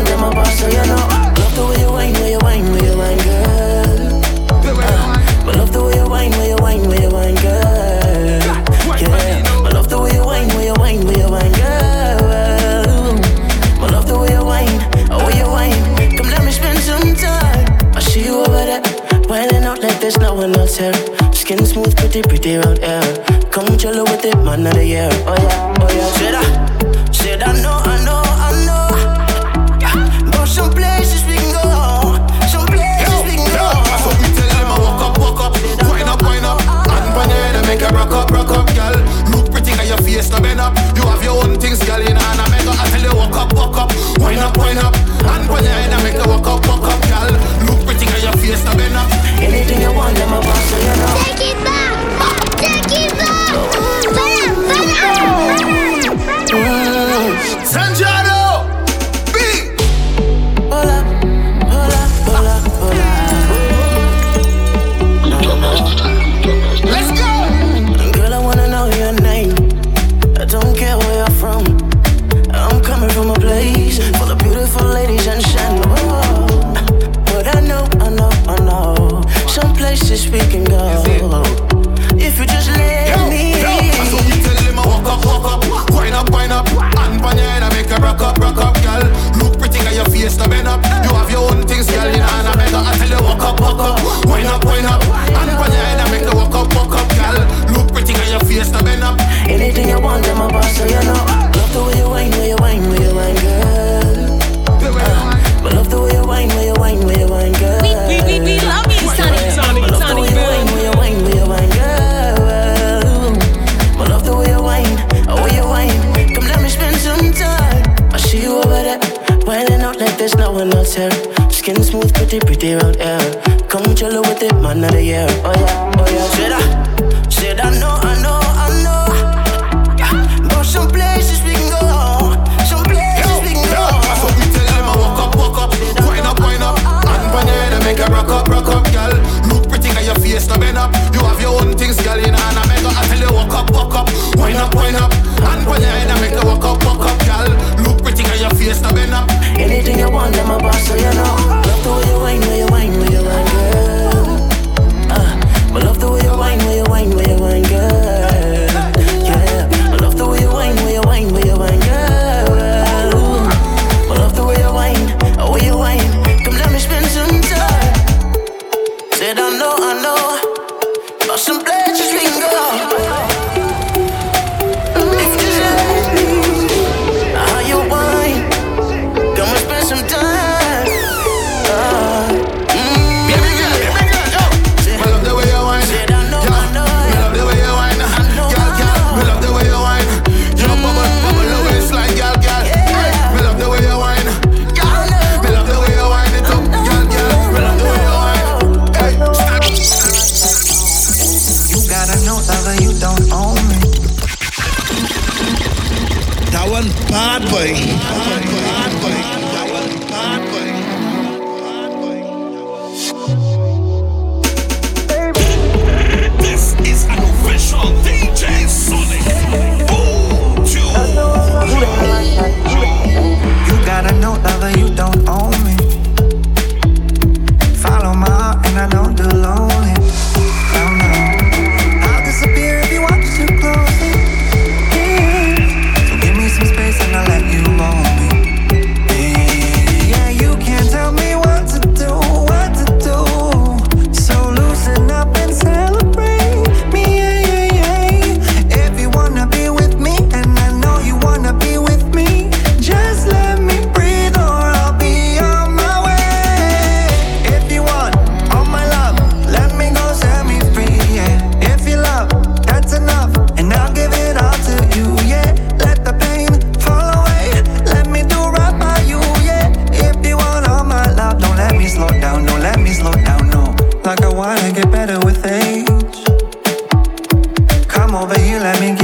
one boss, so you know. Love the way you whine, way you whine, way you whine, girl. Uh, I love the way you whine, way you whine, way you whine, girl. Yeah, I love the way you whine, way you whine, way you whine, girl. I love the way you whine, way you whine. Come let me spend some time. I see you over there, whining out like there's no one else here. Skin smooth, pretty, pretty round air. Come chill with it, man of the year. Oh yeah, oh yeah. Said I, said I know. I waist bend up. You have your own things, girl, in They run Said I know, I know. About some blame. better with age. Come over here, let me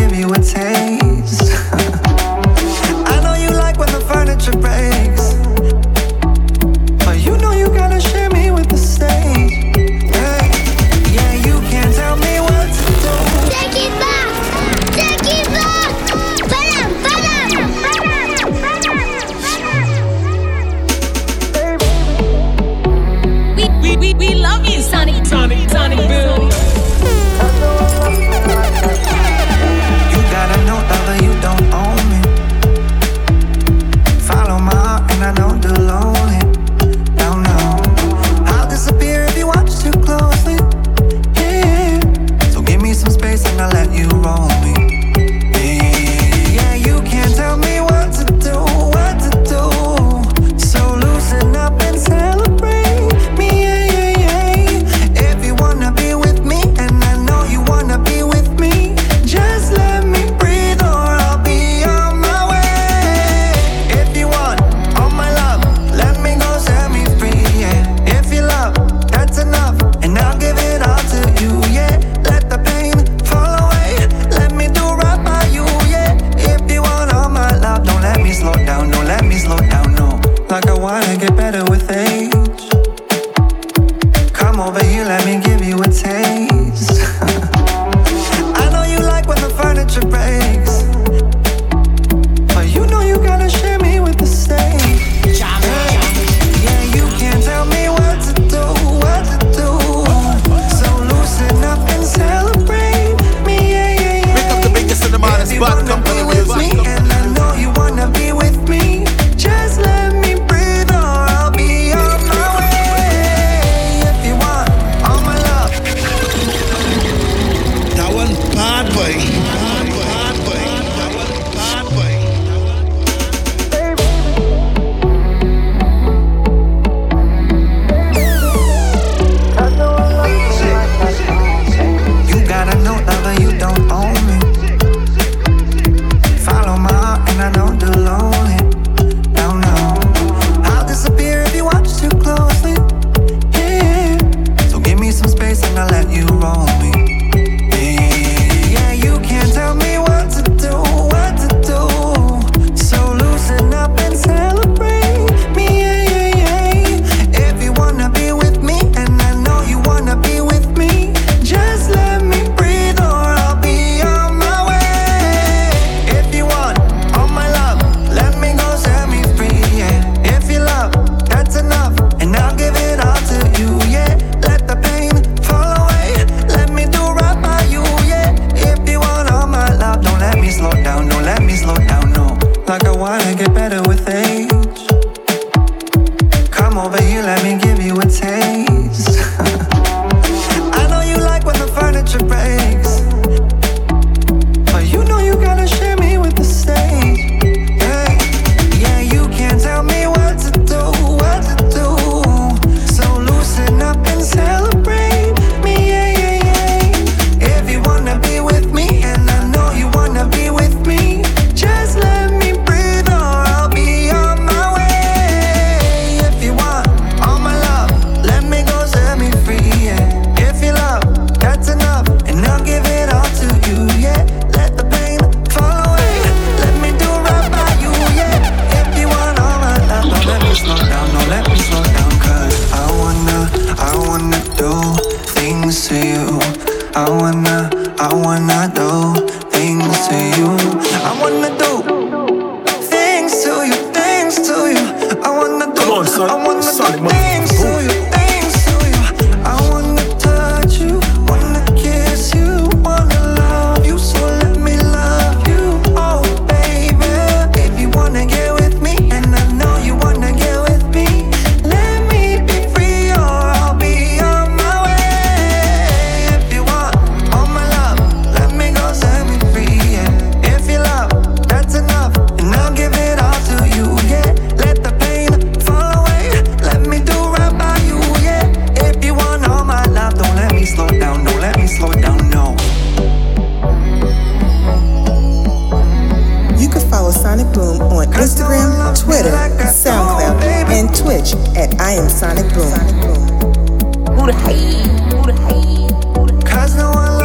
Like I wanna get better with age. Come over here, let me give you a taste. I know you like when the furniture breaks. But you know you gotta share me with the stage. Yeah, you can't tell me what to do, what to do. So loosen up and celebrate the the spot, and I let you roam. me over here, let me give you a taste. am Sonic Boom. Sonic Boom. Who the hate? Who the hate? Cause no one